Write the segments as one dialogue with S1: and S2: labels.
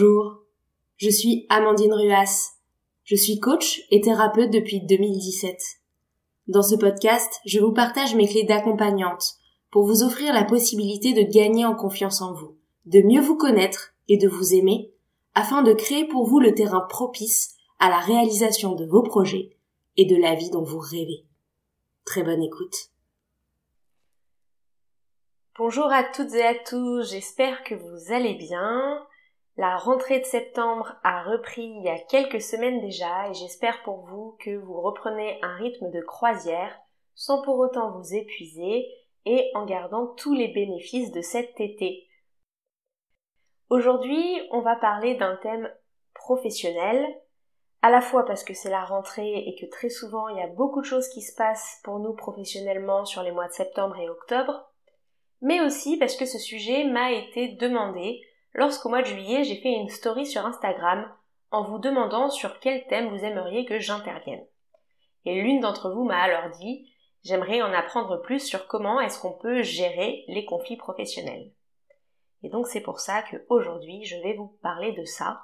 S1: Bonjour, je suis Amandine Ruas. Je suis coach et thérapeute depuis 2017. Dans ce podcast, je vous partage mes clés d'accompagnante pour vous offrir la possibilité de gagner en confiance en vous, de mieux vous connaître et de vous aimer, afin de créer pour vous le terrain propice à la réalisation de vos projets et de la vie dont vous rêvez. Très bonne écoute.
S2: Bonjour à toutes et à tous, j'espère que vous allez bien. La rentrée de septembre a repris il y a quelques semaines déjà et j'espère pour vous que vous reprenez un rythme de croisière sans pour autant vous épuiser et en gardant tous les bénéfices de cet été. Aujourd'hui, on va parler d'un thème professionnel, à la fois parce que c'est la rentrée et que très souvent il y a beaucoup de choses qui se passent pour nous professionnellement sur les mois de septembre et octobre, mais aussi parce que ce sujet m'a été demandé lorsqu'au mois de juillet j'ai fait une story sur Instagram en vous demandant sur quel thème vous aimeriez que j'intervienne. Et l'une d'entre vous m'a alors dit j'aimerais en apprendre plus sur comment est-ce qu'on peut gérer les conflits professionnels. Et donc c'est pour ça qu'aujourd'hui je vais vous parler de ça.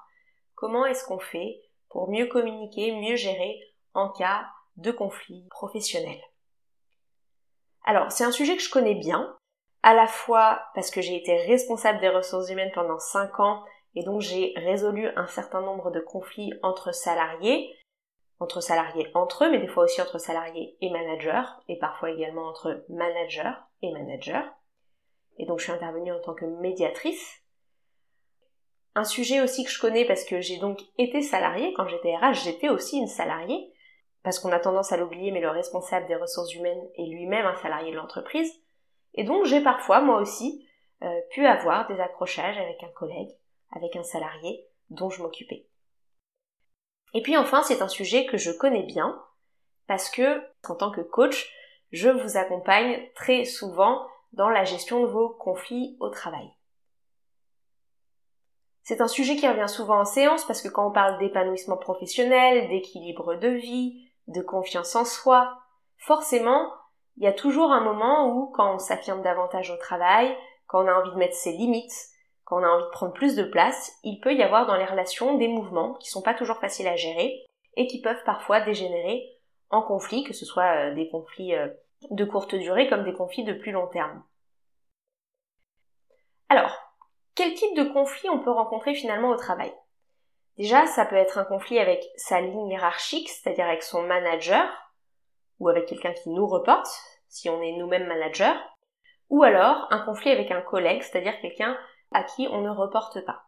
S2: Comment est-ce qu'on fait pour mieux communiquer, mieux gérer en cas de conflit professionnel? Alors, c'est un sujet que je connais bien, à la fois parce que j'ai été responsable des ressources humaines pendant 5 ans et donc j'ai résolu un certain nombre de conflits entre salariés, entre salariés entre eux, mais des fois aussi entre salariés et managers, et parfois également entre managers et managers. Et donc je suis intervenue en tant que médiatrice. Un sujet aussi que je connais parce que j'ai donc été salariée, quand j'étais RH, j'étais aussi une salariée, parce qu'on a tendance à l'oublier, mais le responsable des ressources humaines est lui-même un salarié de l'entreprise. Et donc j'ai parfois, moi aussi, euh, pu avoir des accrochages avec un collègue, avec un salarié dont je m'occupais. Et puis enfin, c'est un sujet que je connais bien, parce que, en tant que coach, je vous accompagne très souvent dans la gestion de vos conflits au travail. C'est un sujet qui revient souvent en séance parce que quand on parle d'épanouissement professionnel, d'équilibre de vie, de confiance en soi, forcément, il y a toujours un moment où, quand on s'affirme davantage au travail, quand on a envie de mettre ses limites, quand on a envie de prendre plus de place, il peut y avoir dans les relations des mouvements qui sont pas toujours faciles à gérer et qui peuvent parfois dégénérer en conflits, que ce soit euh, des conflits euh, de courte durée comme des conflits de plus long terme. Alors, quel type de conflit on peut rencontrer finalement au travail? Déjà, ça peut être un conflit avec sa ligne hiérarchique, c'est-à-dire avec son manager, ou avec quelqu'un qui nous reporte, si on est nous-mêmes manager, ou alors un conflit avec un collègue, c'est-à-dire quelqu'un à qui on ne reporte pas.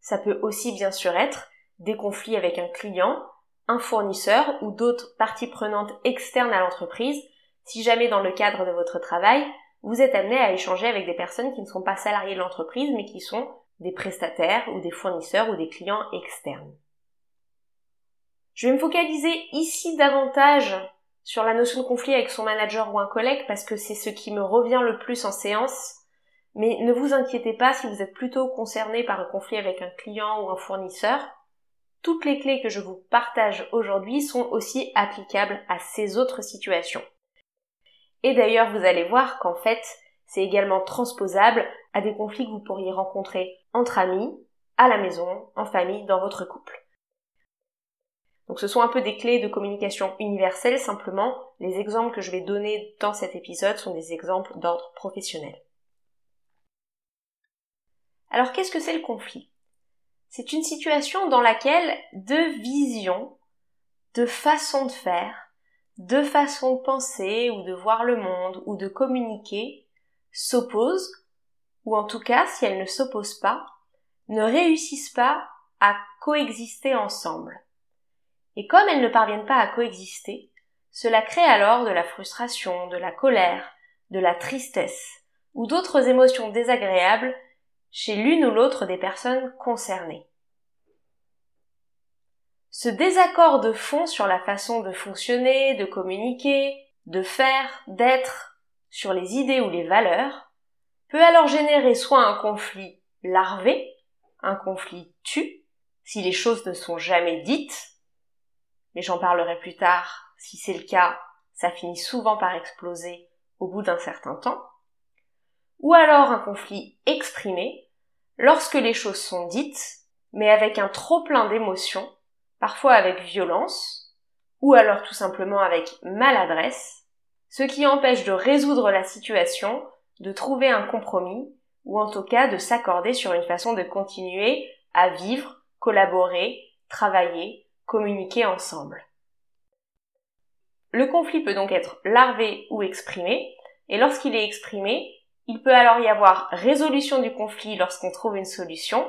S2: Ça peut aussi bien sûr être des conflits avec un client, un fournisseur ou d'autres parties prenantes externes à l'entreprise, si jamais dans le cadre de votre travail, vous êtes amené à échanger avec des personnes qui ne sont pas salariés de l'entreprise mais qui sont des prestataires ou des fournisseurs ou des clients externes. Je vais me focaliser ici davantage sur la notion de conflit avec son manager ou un collègue parce que c'est ce qui me revient le plus en séance. Mais ne vous inquiétez pas si vous êtes plutôt concerné par un conflit avec un client ou un fournisseur. Toutes les clés que je vous partage aujourd'hui sont aussi applicables à ces autres situations. Et d'ailleurs, vous allez voir qu'en fait, c'est également transposable à des conflits que vous pourriez rencontrer entre amis, à la maison, en famille, dans votre couple. Donc ce sont un peu des clés de communication universelle, simplement les exemples que je vais donner dans cet épisode sont des exemples d'ordre professionnel. Alors qu'est-ce que c'est le conflit? C'est une situation dans laquelle deux visions, deux façons de faire, deux façons de penser ou de voir le monde ou de communiquer s'opposent, ou en tout cas si elles ne s'opposent pas, ne réussissent pas à coexister ensemble. Et comme elles ne parviennent pas à coexister, cela crée alors de la frustration, de la colère, de la tristesse ou d'autres émotions désagréables chez l'une ou l'autre des personnes concernées. Ce désaccord de fond sur la façon de fonctionner, de communiquer, de faire, d'être, sur les idées ou les valeurs, peut alors générer soit un conflit larvé, un conflit tu, si les choses ne sont jamais dites, mais j'en parlerai plus tard. Si c'est le cas, ça finit souvent par exploser au bout d'un certain temps. Ou alors un conflit exprimé, lorsque les choses sont dites, mais avec un trop plein d'émotions, parfois avec violence, ou alors tout simplement avec maladresse, ce qui empêche de résoudre la situation, de trouver un compromis, ou en tout cas de s'accorder sur une façon de continuer à vivre, collaborer, travailler, communiquer ensemble. Le conflit peut donc être larvé ou exprimé, et lorsqu'il est exprimé, il peut alors y avoir résolution du conflit lorsqu'on trouve une solution,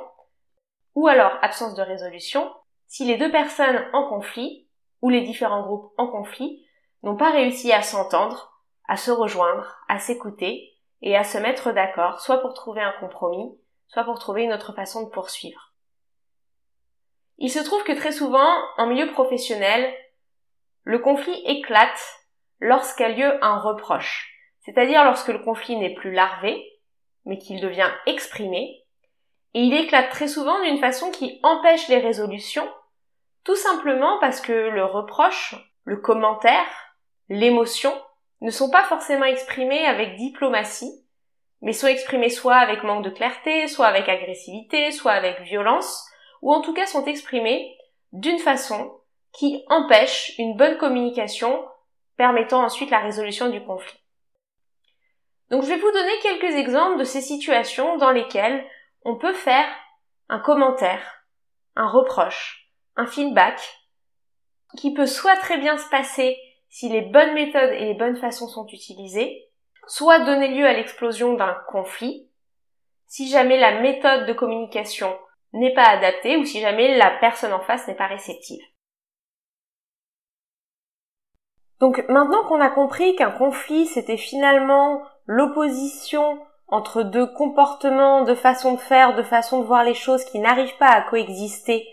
S2: ou alors absence de résolution si les deux personnes en conflit, ou les différents groupes en conflit, n'ont pas réussi à s'entendre, à se rejoindre, à s'écouter et à se mettre d'accord, soit pour trouver un compromis, soit pour trouver une autre façon de poursuivre. Il se trouve que très souvent, en milieu professionnel, le conflit éclate lorsqu'a lieu un reproche, c'est-à-dire lorsque le conflit n'est plus larvé, mais qu'il devient exprimé, et il éclate très souvent d'une façon qui empêche les résolutions, tout simplement parce que le reproche, le commentaire, l'émotion ne sont pas forcément exprimés avec diplomatie, mais sont exprimés soit avec manque de clarté, soit avec agressivité, soit avec violence, ou en tout cas sont exprimés d'une façon qui empêche une bonne communication permettant ensuite la résolution du conflit. Donc je vais vous donner quelques exemples de ces situations dans lesquelles on peut faire un commentaire, un reproche, un feedback, qui peut soit très bien se passer si les bonnes méthodes et les bonnes façons sont utilisées, soit donner lieu à l'explosion d'un conflit, si jamais la méthode de communication n'est pas adaptée ou si jamais la personne en face n'est pas réceptive. Donc maintenant qu'on a compris qu'un conflit c'était finalement l'opposition entre deux comportements, de façon de faire, de façon de voir les choses qui n'arrivent pas à coexister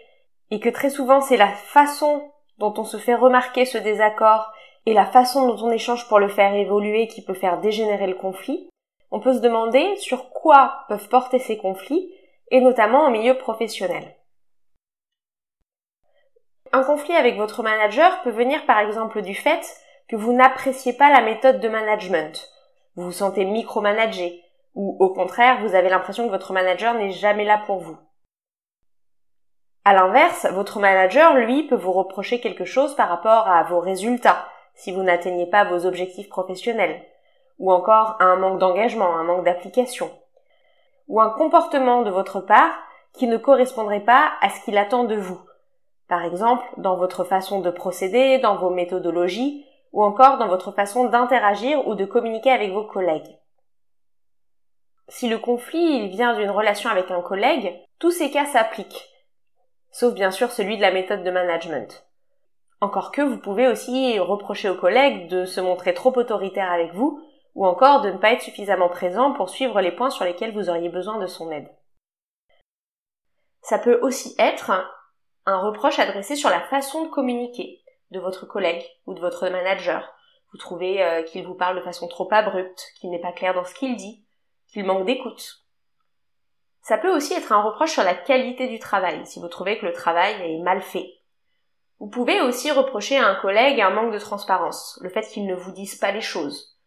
S2: et que très souvent c'est la façon dont on se fait remarquer ce désaccord et la façon dont on échange pour le faire évoluer qui peut faire dégénérer le conflit, on peut se demander sur quoi peuvent porter ces conflits, et notamment en milieu professionnel. Un conflit avec votre manager peut venir par exemple du fait que vous n'appréciez pas la méthode de management, vous vous sentez micromanagé, ou au contraire vous avez l'impression que votre manager n'est jamais là pour vous. À l'inverse, votre manager, lui, peut vous reprocher quelque chose par rapport à vos résultats, si vous n'atteignez pas vos objectifs professionnels, ou encore un manque d'engagement, un manque d'application, ou un comportement de votre part qui ne correspondrait pas à ce qu'il attend de vous, par exemple dans votre façon de procéder, dans vos méthodologies, ou encore dans votre façon d'interagir ou de communiquer avec vos collègues. Si le conflit vient d'une relation avec un collègue, tous ces cas s'appliquent, sauf bien sûr celui de la méthode de management. Encore que vous pouvez aussi reprocher aux collègues de se montrer trop autoritaire avec vous, ou encore de ne pas être suffisamment présent pour suivre les points sur lesquels vous auriez besoin de son aide. Ça peut aussi être un reproche adressé sur la façon de communiquer de votre collègue ou de votre manager. Vous trouvez euh, qu'il vous parle de façon trop abrupte, qu'il n'est pas clair dans ce qu'il dit, qu'il manque d'écoute. Ça peut aussi être un reproche sur la qualité du travail, si vous trouvez que le travail est mal fait, vous pouvez aussi reprocher à un collègue un manque de transparence, le fait qu'il ne vous dise pas les choses,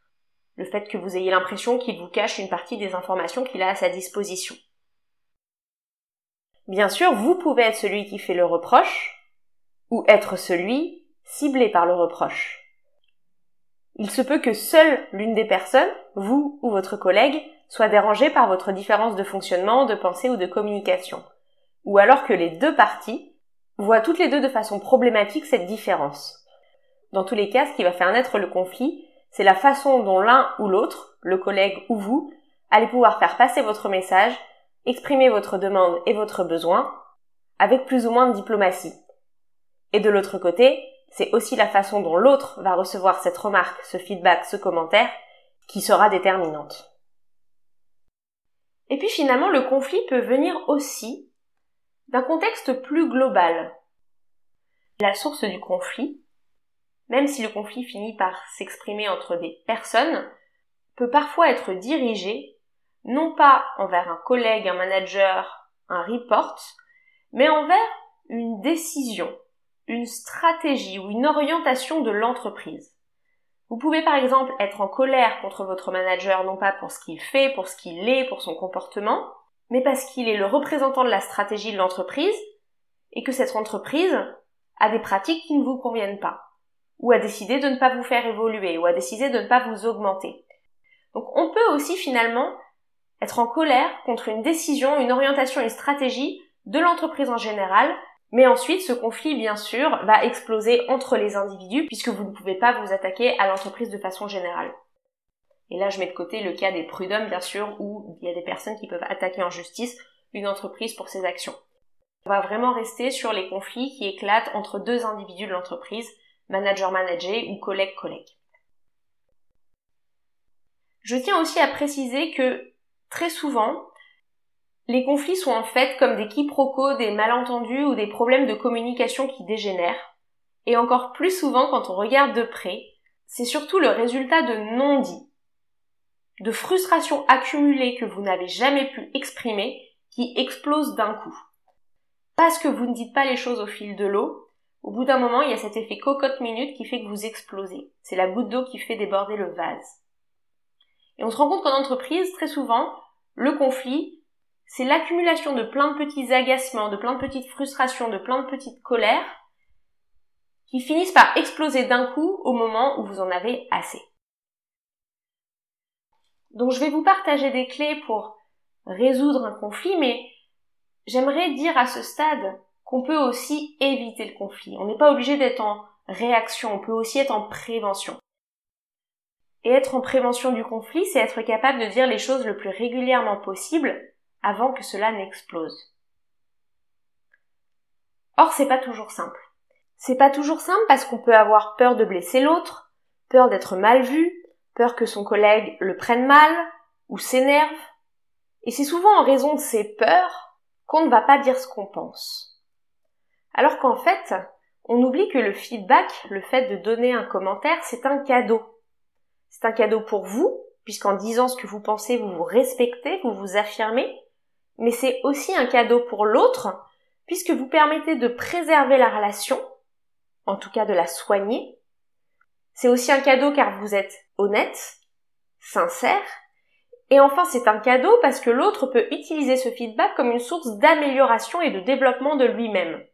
S2: le fait que vous ayez l'impression qu'il vous cache une partie des informations qu'il a à sa disposition. Bien sûr, vous pouvez être celui qui fait le reproche, ou être celui ciblé par le reproche. Il se peut que seule l'une des personnes, vous ou votre collègue, soit dérangée par votre différence de fonctionnement, de pensée ou de communication, ou alors que les deux parties voient toutes les deux de façon problématique cette différence. Dans tous les cas, ce qui va faire naître le conflit, c'est la façon dont l'un ou l'autre, le collègue ou vous, allez pouvoir faire passer votre message, exprimer votre demande et votre besoin, avec plus ou moins de diplomatie. Et de l'autre côté, c'est aussi la façon dont l'autre va recevoir cette remarque, ce feedback, ce commentaire, qui sera déterminante. Et puis finalement, le conflit peut venir aussi d'un contexte plus global. La source du conflit, même si le conflit finit par s'exprimer entre des personnes, peut parfois être dirigé non pas envers un collègue, un manager, un report, mais envers une décision, une stratégie ou une orientation de l'entreprise. Vous pouvez par exemple être en colère contre votre manager non pas pour ce qu'il fait, pour ce qu'il est, pour son comportement, mais parce qu'il est le représentant de la stratégie de l'entreprise et que cette entreprise a des pratiques qui ne vous conviennent pas, ou a décidé de ne pas vous faire évoluer, ou a décidé de ne pas vous augmenter. Donc on peut aussi finalement être en colère contre une décision, une orientation, une stratégie de l'entreprise en général, mais ensuite ce conflit bien sûr va exploser entre les individus puisque vous ne pouvez pas vous attaquer à l'entreprise de façon générale. Et là je mets de côté le cas des prud'hommes bien sûr où il y a des personnes qui peuvent attaquer en justice une entreprise pour ses actions. On va vraiment rester sur les conflits qui éclatent entre deux individus de l'entreprise, manager-manager ou collègue-collègue. Je tiens aussi à préciser que très souvent, les conflits sont en fait comme des quiproquos, des malentendus ou des problèmes de communication qui dégénèrent. Et encore plus souvent quand on regarde de près, c'est surtout le résultat de non-dits, de frustrations accumulées que vous n'avez jamais pu exprimer qui explosent d'un coup parce que vous ne dites pas les choses au fil de l'eau, au bout d'un moment, il y a cet effet cocotte minute qui fait que vous explosez. C'est la goutte d'eau qui fait déborder le vase. Et on se rend compte qu'en entreprise, très souvent, le conflit, c'est l'accumulation de plein de petits agacements, de plein de petites frustrations, de plein de petites colères, qui finissent par exploser d'un coup au moment où vous en avez assez. Donc je vais vous partager des clés pour résoudre un conflit, mais J'aimerais dire à ce stade qu'on peut aussi éviter le conflit. On n'est pas obligé d'être en réaction, on peut aussi être en prévention. Et être en prévention du conflit, c'est être capable de dire les choses le plus régulièrement possible avant que cela n'explose. Or, c'est pas toujours simple. C'est pas toujours simple parce qu'on peut avoir peur de blesser l'autre, peur d'être mal vu, peur que son collègue le prenne mal ou s'énerve. Et c'est souvent en raison de ces peurs qu'on ne va pas dire ce qu'on pense. Alors qu'en fait, on oublie que le feedback, le fait de donner un commentaire, c'est un cadeau. C'est un cadeau pour vous, puisqu'en disant ce que vous pensez, vous vous respectez, vous vous affirmez, mais c'est aussi un cadeau pour l'autre, puisque vous permettez de préserver la relation, en tout cas de la soigner. C'est aussi un cadeau car vous êtes honnête, sincère, et enfin, c'est un cadeau parce que l'autre peut utiliser ce feedback comme une source d'amélioration et de développement de lui-même.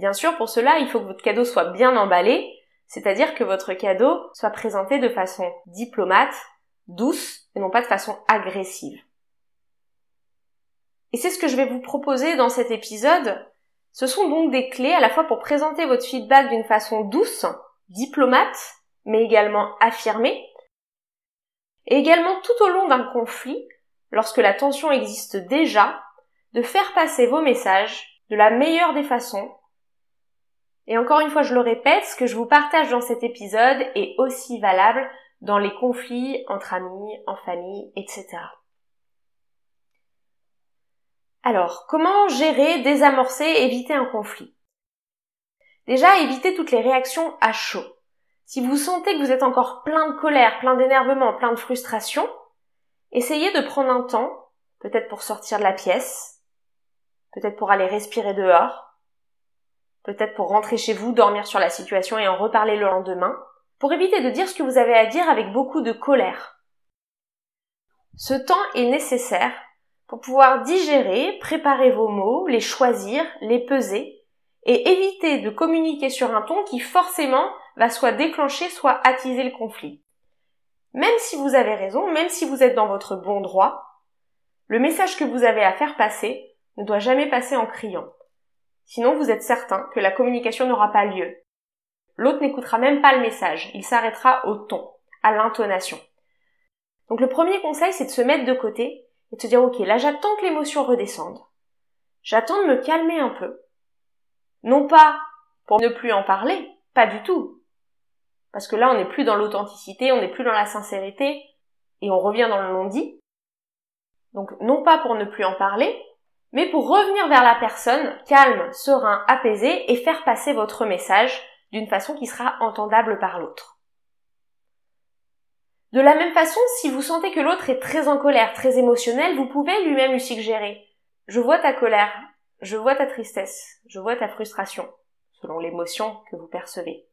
S2: Bien sûr, pour cela, il faut que votre cadeau soit bien emballé, c'est-à-dire que votre cadeau soit présenté de façon diplomate, douce, et non pas de façon agressive. Et c'est ce que je vais vous proposer dans cet épisode. Ce sont donc des clés à la fois pour présenter votre feedback d'une façon douce, diplomate, mais également affirmée, et également tout au long d'un conflit, lorsque la tension existe déjà, de faire passer vos messages de la meilleure des façons. Et encore une fois, je le répète, ce que je vous partage dans cet épisode est aussi valable dans les conflits entre amis, en famille, etc. Alors, comment gérer, désamorcer, éviter un conflit? Déjà, éviter toutes les réactions à chaud. Si vous sentez que vous êtes encore plein de colère, plein d'énervement, plein de frustration, essayez de prendre un temps, peut-être pour sortir de la pièce, peut-être pour aller respirer dehors, peut-être pour rentrer chez vous, dormir sur la situation et en reparler le lendemain, pour éviter de dire ce que vous avez à dire avec beaucoup de colère. Ce temps est nécessaire pour pouvoir digérer, préparer vos mots, les choisir, les peser, et éviter de communiquer sur un ton qui forcément va soit déclencher, soit attiser le conflit. Même si vous avez raison, même si vous êtes dans votre bon droit, le message que vous avez à faire passer ne doit jamais passer en criant. Sinon, vous êtes certain que la communication n'aura pas lieu. L'autre n'écoutera même pas le message, il s'arrêtera au ton, à l'intonation. Donc le premier conseil, c'est de se mettre de côté et de se dire, ok, là j'attends que l'émotion redescende. J'attends de me calmer un peu. Non pas pour ne plus en parler, pas du tout. Parce que là, on n'est plus dans l'authenticité, on n'est plus dans la sincérité, et on revient dans le non-dit. Donc, non pas pour ne plus en parler, mais pour revenir vers la personne, calme, serein, apaisé, et faire passer votre message d'une façon qui sera entendable par l'autre. De la même façon, si vous sentez que l'autre est très en colère, très émotionnel, vous pouvez lui-même lui suggérer Je vois ta colère, je vois ta tristesse, je vois ta frustration, selon l'émotion que vous percevez.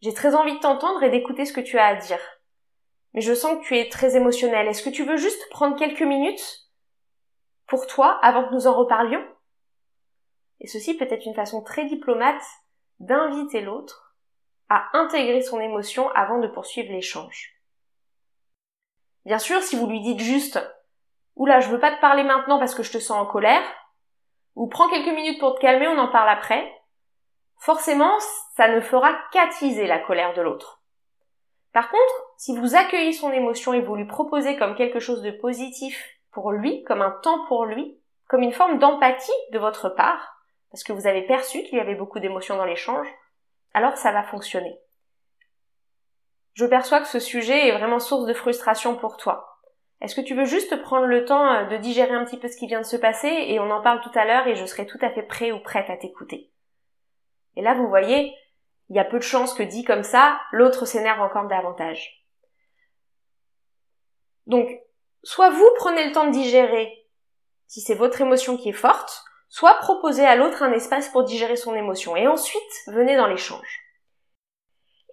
S2: J'ai très envie de t'entendre et d'écouter ce que tu as à dire. Mais je sens que tu es très émotionnel. Est-ce que tu veux juste prendre quelques minutes pour toi avant que nous en reparlions Et ceci peut être une façon très diplomate d'inviter l'autre à intégrer son émotion avant de poursuivre l'échange. Bien sûr, si vous lui dites juste Oula, je veux pas te parler maintenant parce que je te sens en colère, ou prends quelques minutes pour te calmer, on en parle après, forcément, ça ne fera qu'attiser la colère de l'autre. Par contre, si vous accueillez son émotion et vous lui proposez comme quelque chose de positif pour lui, comme un temps pour lui, comme une forme d'empathie de votre part, parce que vous avez perçu qu'il y avait beaucoup d'émotions dans l'échange, alors ça va fonctionner. Je perçois que ce sujet est vraiment source de frustration pour toi. Est-ce que tu veux juste prendre le temps euh, de digérer un petit peu ce qui vient de se passer et on en parle tout à l'heure et je serai tout à fait prêt ou prête à t'écouter. Et là, vous voyez, il y a peu de chances que dit comme ça, l'autre s'énerve encore davantage. Donc, soit vous prenez le temps de digérer si c'est votre émotion qui est forte, soit proposez à l'autre un espace pour digérer son émotion et ensuite venez dans l'échange.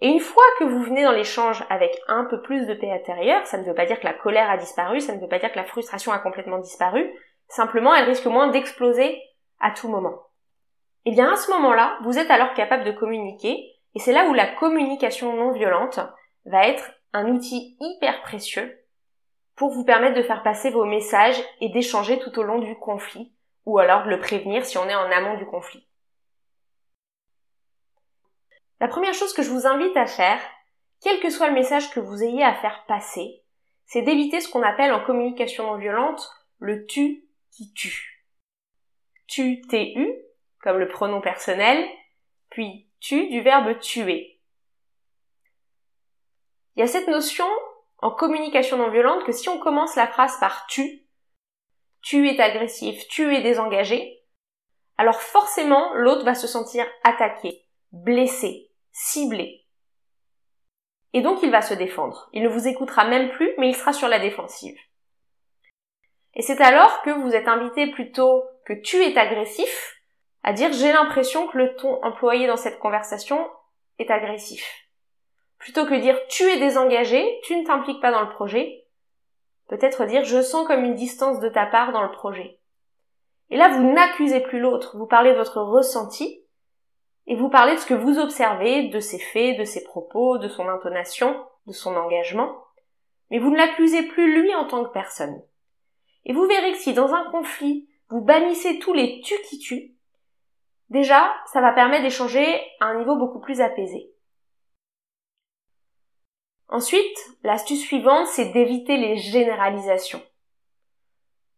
S2: Et une fois que vous venez dans l'échange avec un peu plus de paix intérieure, ça ne veut pas dire que la colère a disparu, ça ne veut pas dire que la frustration a complètement disparu, simplement elle risque moins d'exploser à tout moment. Et eh bien à ce moment-là, vous êtes alors capable de communiquer, et c'est là où la communication non violente va être un outil hyper précieux pour vous permettre de faire passer vos messages et d'échanger tout au long du conflit, ou alors de le prévenir si on est en amont du conflit. La première chose que je vous invite à faire, quel que soit le message que vous ayez à faire passer, c'est d'éviter ce qu'on appelle en communication non violente le tu qui tue. Tu, tu, comme le pronom personnel, puis tu du verbe tuer. Il y a cette notion en communication non violente que si on commence la phrase par tu, tu es agressif, tu es désengagé, alors forcément l'autre va se sentir attaqué, blessé, ciblé. Et donc il va se défendre. Il ne vous écoutera même plus, mais il sera sur la défensive. Et c'est alors que vous êtes invité plutôt que tu es agressif à dire j'ai l'impression que le ton employé dans cette conversation est agressif. Plutôt que dire tu es désengagé, tu ne t'impliques pas dans le projet, peut-être dire je sens comme une distance de ta part dans le projet. Et là, vous n'accusez plus l'autre, vous parlez de votre ressenti, et vous parlez de ce que vous observez, de ses faits, de ses propos, de son intonation, de son engagement, mais vous ne l'accusez plus lui en tant que personne. Et vous verrez que si dans un conflit, vous bannissez tous les tu qui tuent, déjà, ça va permettre d'échanger à un niveau beaucoup plus apaisé. Ensuite, l'astuce suivante, c'est d'éviter les généralisations.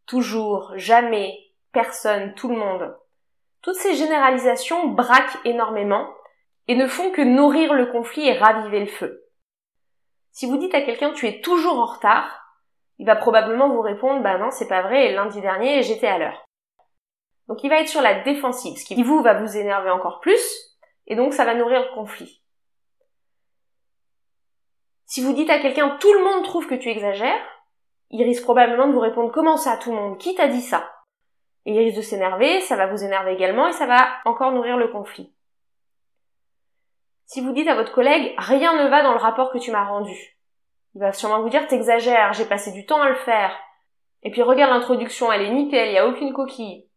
S2: Toujours, jamais, personne, tout le monde. Toutes ces généralisations braquent énormément et ne font que nourrir le conflit et raviver le feu. Si vous dites à quelqu'un tu es toujours en retard, il va probablement vous répondre bah non c'est pas vrai, lundi dernier j'étais à l'heure. Donc il va être sur la défensive, ce qui vous va vous énerver encore plus, et donc ça va nourrir le conflit. Si vous dites à quelqu'un tout le monde trouve que tu exagères, il risque probablement de vous répondre comment ça tout le monde, qui t'a dit ça? Et il risque de s'énerver, ça va vous énerver également et ça va encore nourrir le conflit. Si vous dites à votre collègue rien ne va dans le rapport que tu m'as rendu, il va sûrement vous dire t'exagères, j'ai passé du temps à le faire. Et puis regarde l'introduction, elle est nickel, il n'y a aucune coquille.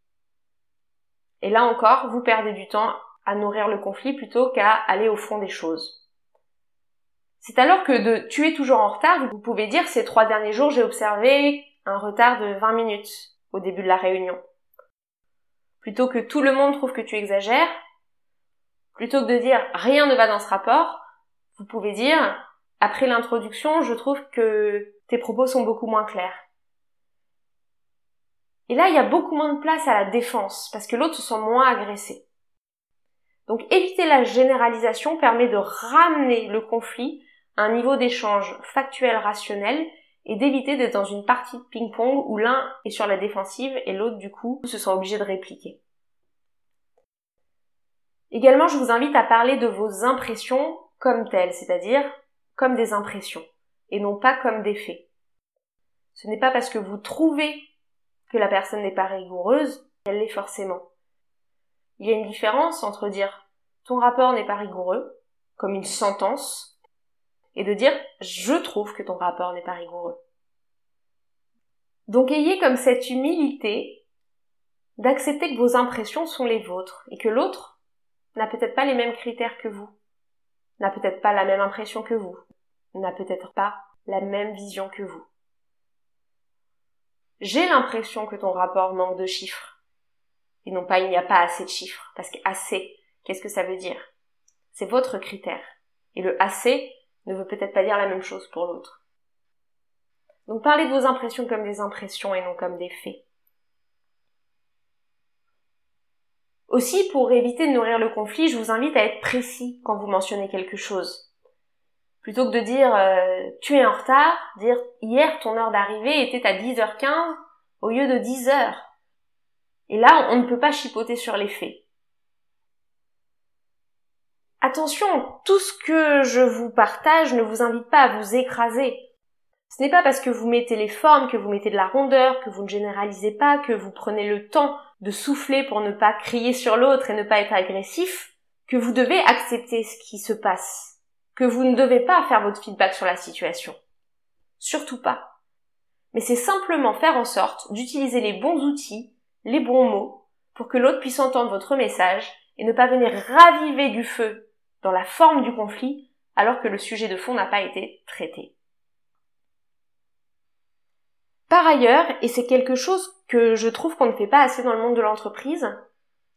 S2: Et là encore, vous perdez du temps à nourrir le conflit plutôt qu'à aller au fond des choses. C'est alors que de tuer toujours en retard, vous pouvez dire ces trois derniers jours j'ai observé un retard de 20 minutes au début de la réunion plutôt que tout le monde trouve que tu exagères, plutôt que de dire rien ne va dans ce rapport, vous pouvez dire après l'introduction, je trouve que tes propos sont beaucoup moins clairs. Et là, il y a beaucoup moins de place à la défense, parce que l'autre se sent moins agressé. Donc éviter la généralisation permet de ramener le conflit un niveau d'échange factuel rationnel et d'éviter d'être dans une partie de ping-pong où l'un est sur la défensive et l'autre du coup se sent obligé de répliquer. Également, je vous invite à parler de vos impressions comme telles, c'est-à-dire comme des impressions et non pas comme des faits. Ce n'est pas parce que vous trouvez que la personne n'est pas rigoureuse qu'elle l'est forcément. Il y a une différence entre dire ton rapport n'est pas rigoureux, comme une sentence, et de dire je trouve que ton rapport n'est pas rigoureux. Donc ayez comme cette humilité d'accepter que vos impressions sont les vôtres et que l'autre n'a peut-être pas les mêmes critères que vous, n'a peut-être pas la même impression que vous, n'a peut-être pas la même vision que vous. J'ai l'impression que ton rapport manque de chiffres. Et non pas il n'y a pas assez de chiffres, parce que assez, qu'est-ce que ça veut dire? C'est votre critère. Et le assez ne veut peut-être pas dire la même chose pour l'autre. Donc parlez de vos impressions comme des impressions et non comme des faits. Aussi, pour éviter de nourrir le conflit, je vous invite à être précis quand vous mentionnez quelque chose. Plutôt que de dire euh, tu es en retard, dire hier ton heure d'arrivée était à 10h15 au lieu de 10h. Et là, on ne peut pas chipoter sur les faits. Attention, tout ce que je vous partage ne vous invite pas à vous écraser. Ce n'est pas parce que vous mettez les formes, que vous mettez de la rondeur, que vous ne généralisez pas, que vous prenez le temps de souffler pour ne pas crier sur l'autre et ne pas être agressif, que vous devez accepter ce qui se passe, que vous ne devez pas faire votre feedback sur la situation. Surtout pas. Mais c'est simplement faire en sorte d'utiliser les bons outils, les bons mots, pour que l'autre puisse entendre votre message et ne pas venir raviver du feu dans la forme du conflit alors que le sujet de fond n'a pas été traité. Par ailleurs, et c'est quelque chose que je trouve qu'on ne fait pas assez dans le monde de l'entreprise,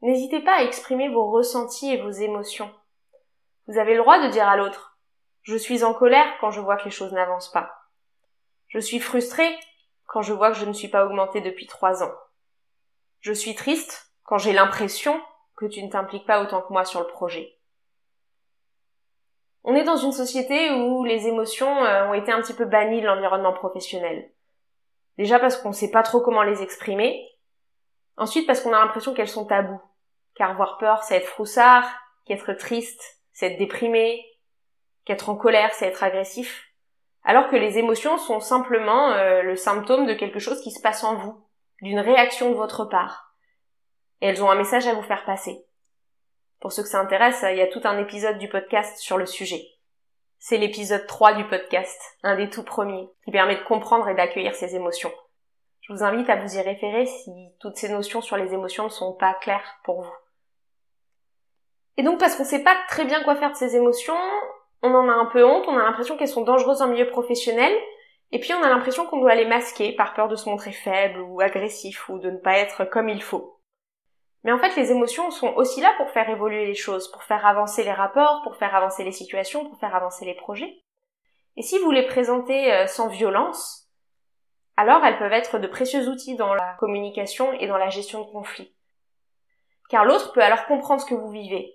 S2: n'hésitez pas à exprimer vos ressentis et vos émotions. Vous avez le droit de dire à l'autre Je suis en colère quand je vois que les choses n'avancent pas. Je suis frustré quand je vois que je ne suis pas augmenté depuis trois ans. Je suis triste quand j'ai l'impression que tu ne t'impliques pas autant que moi sur le projet. On est dans une société où les émotions euh, ont été un petit peu bannies de l'environnement professionnel. Déjà parce qu'on ne sait pas trop comment les exprimer. Ensuite parce qu'on a l'impression qu'elles sont tabous. Car avoir peur, c'est être froussard, qu'être triste, c'est être déprimé, qu'être en colère, c'est être agressif. Alors que les émotions sont simplement euh, le symptôme de quelque chose qui se passe en vous, d'une réaction de votre part. Et elles ont un message à vous faire passer. Pour ceux que ça intéresse, il y a tout un épisode du podcast sur le sujet. C'est l'épisode 3 du podcast, un des tout premiers, qui permet de comprendre et d'accueillir ces émotions. Je vous invite à vous y référer si toutes ces notions sur les émotions ne sont pas claires pour vous. Et donc parce qu'on sait pas très bien quoi faire de ces émotions, on en a un peu honte, on a l'impression qu'elles sont dangereuses en milieu professionnel, et puis on a l'impression qu'on doit les masquer par peur de se montrer faible ou agressif ou de ne pas être comme il faut. Mais en fait, les émotions sont aussi là pour faire évoluer les choses, pour faire avancer les rapports, pour faire avancer les situations, pour faire avancer les projets. Et si vous les présentez euh, sans violence, alors elles peuvent être de précieux outils dans la communication et dans la gestion de conflits. Car l'autre peut alors comprendre ce que vous vivez.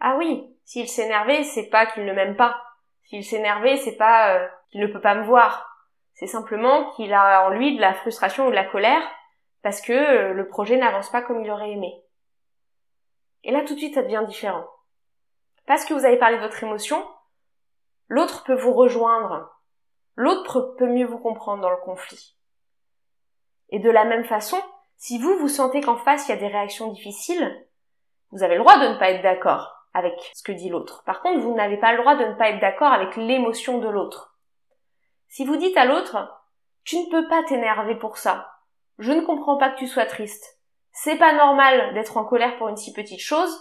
S2: Ah oui, s'il s'énervait, c'est pas qu'il ne m'aime pas. S'il s'énervait, c'est pas euh, qu'il ne peut pas me voir. C'est simplement qu'il a en lui de la frustration ou de la colère parce que euh, le projet n'avance pas comme il aurait aimé. Et là, tout de suite, ça devient différent. Parce que vous avez parlé de votre émotion, l'autre peut vous rejoindre. L'autre peut mieux vous comprendre dans le conflit. Et de la même façon, si vous vous sentez qu'en face il y a des réactions difficiles, vous avez le droit de ne pas être d'accord avec ce que dit l'autre. Par contre, vous n'avez pas le droit de ne pas être d'accord avec l'émotion de l'autre. Si vous dites à l'autre, tu ne peux pas t'énerver pour ça, je ne comprends pas que tu sois triste. C'est pas normal d'être en colère pour une si petite chose,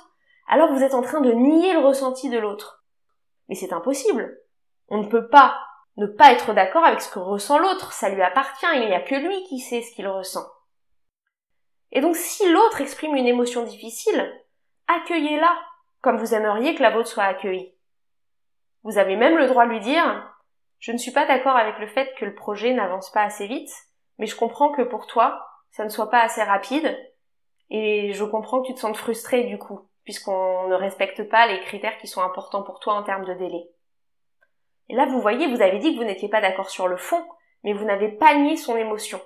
S2: alors vous êtes en train de nier le ressenti de l'autre. Mais c'est impossible. On ne peut pas ne pas être d'accord avec ce que ressent l'autre, ça lui appartient, il n'y a que lui qui sait ce qu'il ressent. Et donc si l'autre exprime une émotion difficile, accueillez-la comme vous aimeriez que la vôtre soit accueillie. Vous avez même le droit de lui dire Je ne suis pas d'accord avec le fait que le projet n'avance pas assez vite, mais je comprends que pour toi, ça ne soit pas assez rapide, et je comprends que tu te sentes frustré du coup, puisqu'on ne respecte pas les critères qui sont importants pour toi en termes de délai. Et là, vous voyez, vous avez dit que vous n'étiez pas d'accord sur le fond, mais vous n'avez pas nié son émotion.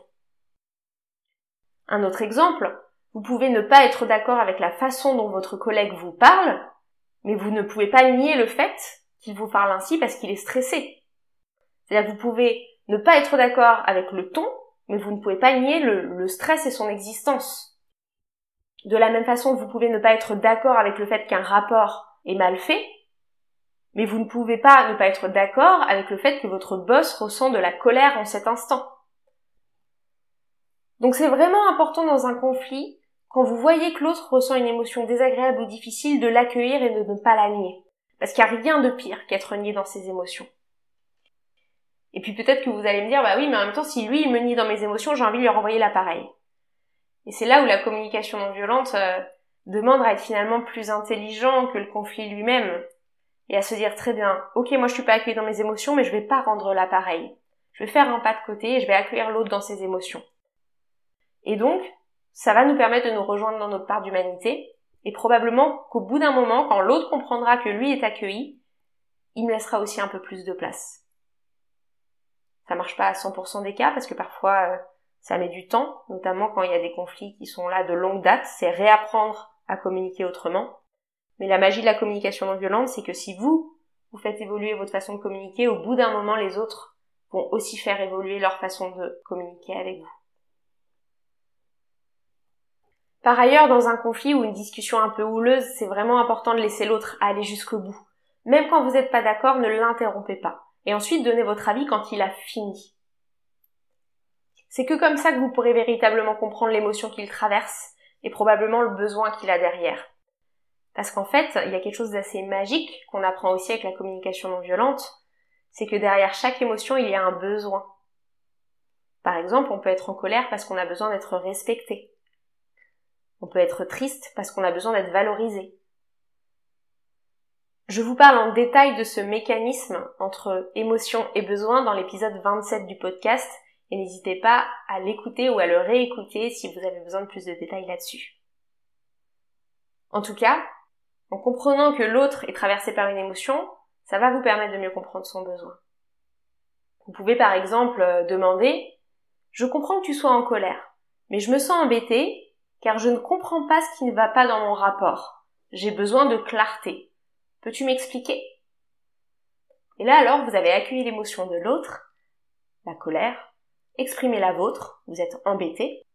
S2: Un autre exemple, vous pouvez ne pas être d'accord avec la façon dont votre collègue vous parle, mais vous ne pouvez pas nier le fait qu'il vous parle ainsi parce qu'il est stressé. C'est-à-dire vous pouvez ne pas être d'accord avec le ton, mais vous ne pouvez pas nier le, stress et son existence. De la même façon, vous pouvez ne pas être d'accord avec le fait qu'un rapport est mal fait, mais vous ne pouvez pas ne pas être d'accord avec le fait que votre boss ressent de la colère en cet instant. Donc c'est vraiment important dans un conflit quand vous voyez que l'autre ressent une émotion désagréable ou difficile, de l'accueillir et de ne pas la nier. Parce qu'il n'y a rien de pire qu'être nié dans ses émotions. Et puis peut-être que vous allez me dire, bah oui, mais en même temps, si lui, il me nie dans mes émotions, j'ai envie de lui renvoyer l'appareil. Et c'est là où la communication non violente euh, demande à être finalement plus intelligent que le conflit lui-même. Et à se dire très bien, ok, moi je suis pas accueilli dans mes émotions, mais je vais pas rendre l'appareil. Je vais faire un pas de côté et je vais accueillir l'autre dans ses émotions. Et donc, ça va nous permettre de nous rejoindre dans notre part d'humanité, et probablement qu'au bout d'un moment, quand l'autre comprendra que lui est accueilli, il me laissera aussi un peu plus de place. Ça marche pas à 100% des cas parce que parfois euh, ça met du temps, notamment quand il y a des conflits qui sont là de longue date, c'est réapprendre à communiquer autrement. Mais la magie de la communication non violente, c'est que si vous, vous faites évoluer votre façon de communiquer, au bout d'un moment, les autres vont aussi faire évoluer leur façon de communiquer avec vous. Par ailleurs, dans un conflit ou une discussion un peu houleuse, c'est vraiment important de laisser l'autre aller jusqu'au bout. Même quand vous n'êtes pas d'accord, ne l'interrompez pas. Et ensuite, donnez votre avis quand il a fini. C'est que comme ça que vous pourrez véritablement comprendre l'émotion qu'il traverse et probablement le besoin qu'il a derrière. Parce qu'en fait, il y a quelque chose d'assez magique qu'on apprend aussi avec la communication non violente, c'est que derrière chaque émotion, il y a un besoin. Par exemple, on peut être en colère parce qu'on a besoin d'être respecté. On peut être triste parce qu'on a besoin d'être valorisé. Je vous parle en détail de ce mécanisme entre émotion et besoin dans l'épisode 27 du podcast et n'hésitez pas à l'écouter ou à le réécouter si vous avez besoin de plus de détails là-dessus. En tout cas, en comprenant que l'autre est traversé par une émotion, ça va vous permettre de mieux comprendre son besoin. Vous pouvez par exemple demander Je comprends que tu sois en colère, mais je me sens embêtée car je ne comprends pas ce qui ne va pas dans mon rapport. J'ai besoin de clarté. Peux-tu m'expliquer? Et là alors, vous avez accueilli l'émotion de l'autre, la colère, exprimé la vôtre, vous êtes embêté,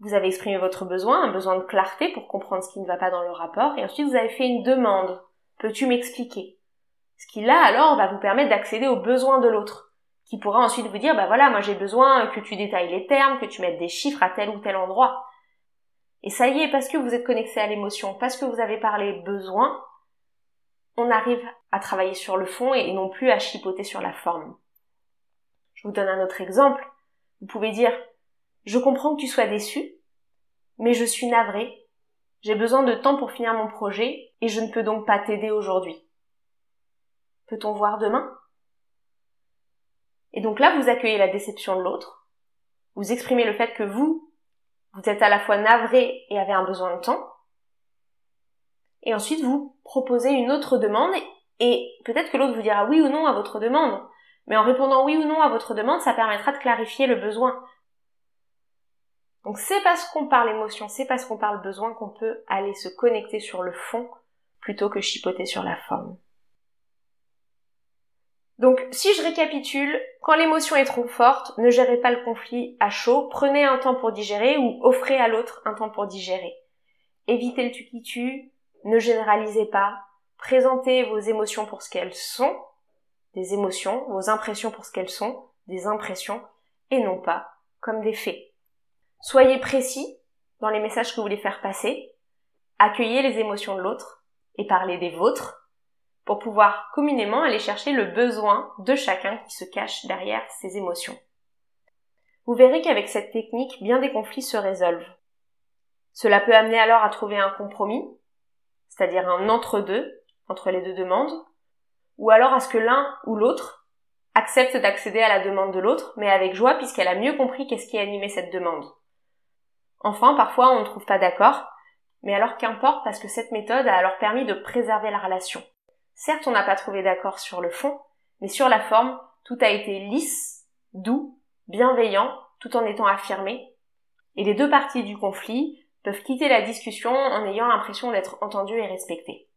S2: vous avez exprimé votre besoin, un besoin de clarté pour comprendre ce qui ne va pas dans le rapport, et ensuite vous avez fait une demande. Peux-tu m'expliquer? Ce qui là alors va vous permettre d'accéder aux besoins de l'autre, qui pourra ensuite vous dire, bah voilà, moi j'ai besoin que tu détailles les termes, que tu mettes des chiffres à tel ou tel endroit. Et ça y est, parce que vous êtes connecté à l'émotion, parce que vous avez parlé besoin, on arrive à travailler sur le fond et non plus à chipoter sur la forme. Je vous donne un autre exemple. Vous pouvez dire Je comprends que tu sois déçu, mais je suis navré. J'ai besoin de temps pour finir mon projet et je ne peux donc pas t'aider aujourd'hui. Peut-on voir demain? Et donc là, vous accueillez la déception de l'autre, vous exprimez le fait que vous, vous êtes à la fois navré et avez un besoin de temps. Et ensuite, vous proposez une autre demande et peut-être que l'autre vous dira oui ou non à votre demande. Mais en répondant oui ou non à votre demande, ça permettra de clarifier le besoin. Donc c'est parce qu'on parle émotion, c'est parce qu'on parle besoin qu'on peut aller se connecter sur le fond plutôt que chipoter sur la forme. Donc, si je récapitule, quand l'émotion est trop forte, ne gérez pas le conflit à chaud, prenez un temps pour digérer ou offrez à l'autre un temps pour digérer. Évitez le tu qui ne généralisez pas, présentez vos émotions pour ce qu'elles sont, des émotions, vos impressions pour ce qu'elles sont, des impressions, et non pas comme des faits. Soyez précis dans les messages que vous voulez faire passer, accueillez les émotions de l'autre et parlez des vôtres pour pouvoir communément aller chercher le besoin de chacun qui se cache derrière ses émotions. Vous verrez qu'avec cette technique, bien des conflits se résolvent. Cela peut amener alors à trouver un compromis, c'est-à-dire un entre-deux, entre les deux demandes, ou alors à ce que l'un ou l'autre accepte d'accéder à la demande de l'autre, mais avec joie puisqu'elle a mieux compris qu'est-ce qui a animé cette demande. Enfin, parfois on ne trouve pas d'accord, mais alors qu'importe parce que cette méthode a alors permis de préserver la relation. Certes, on n'a pas trouvé d'accord sur le fond, mais sur la forme, tout a été lisse, doux, bienveillant, tout en étant affirmé. Et les deux parties du conflit peuvent quitter la discussion en ayant l'impression d'être entendues et respectées.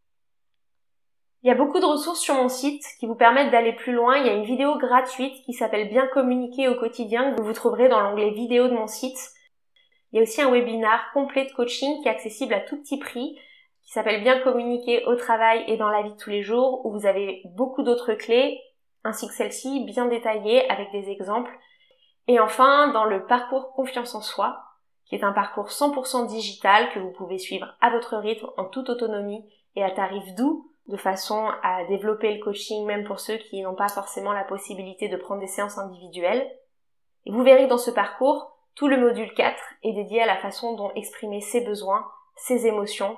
S2: Il y a beaucoup de ressources sur mon site qui vous permettent d'aller plus loin. Il y a une vidéo gratuite qui s'appelle Bien communiquer au quotidien que vous trouverez dans l'onglet vidéo de mon site. Il y a aussi un webinar complet de coaching qui est accessible à tout petit prix qui s'appelle Bien communiquer au travail et dans la vie de tous les jours, où vous avez beaucoup d'autres clés, ainsi que celle-ci, bien détaillée avec des exemples. Et enfin, dans le parcours confiance en soi, qui est un parcours 100% digital que vous pouvez suivre à votre rythme en toute autonomie et à tarif doux de façon à développer le coaching même pour ceux qui n'ont pas forcément la possibilité de prendre des séances individuelles. Et vous verrez dans ce parcours, tout le module 4 est dédié à la façon dont exprimer ses besoins, ses émotions,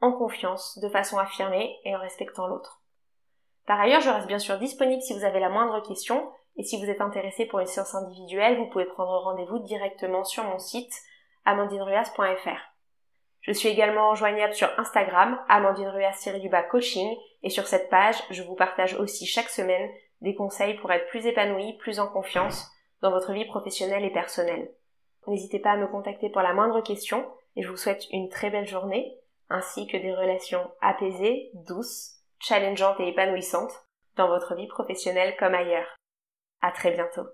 S2: en confiance, de façon affirmée et en respectant l'autre. Par ailleurs, je reste bien sûr disponible si vous avez la moindre question et si vous êtes intéressé pour une séance individuelle, vous pouvez prendre rendez-vous directement sur mon site amandineruas.fr. Je suis également joignable sur Instagram, amandineruas-du-bas coaching, et sur cette page, je vous partage aussi chaque semaine des conseils pour être plus épanoui, plus en confiance dans votre vie professionnelle et personnelle. N'hésitez pas à me contacter pour la moindre question, et je vous souhaite une très belle journée, ainsi que des relations apaisées, douces, challengeantes et épanouissantes dans votre vie professionnelle comme ailleurs. À très bientôt.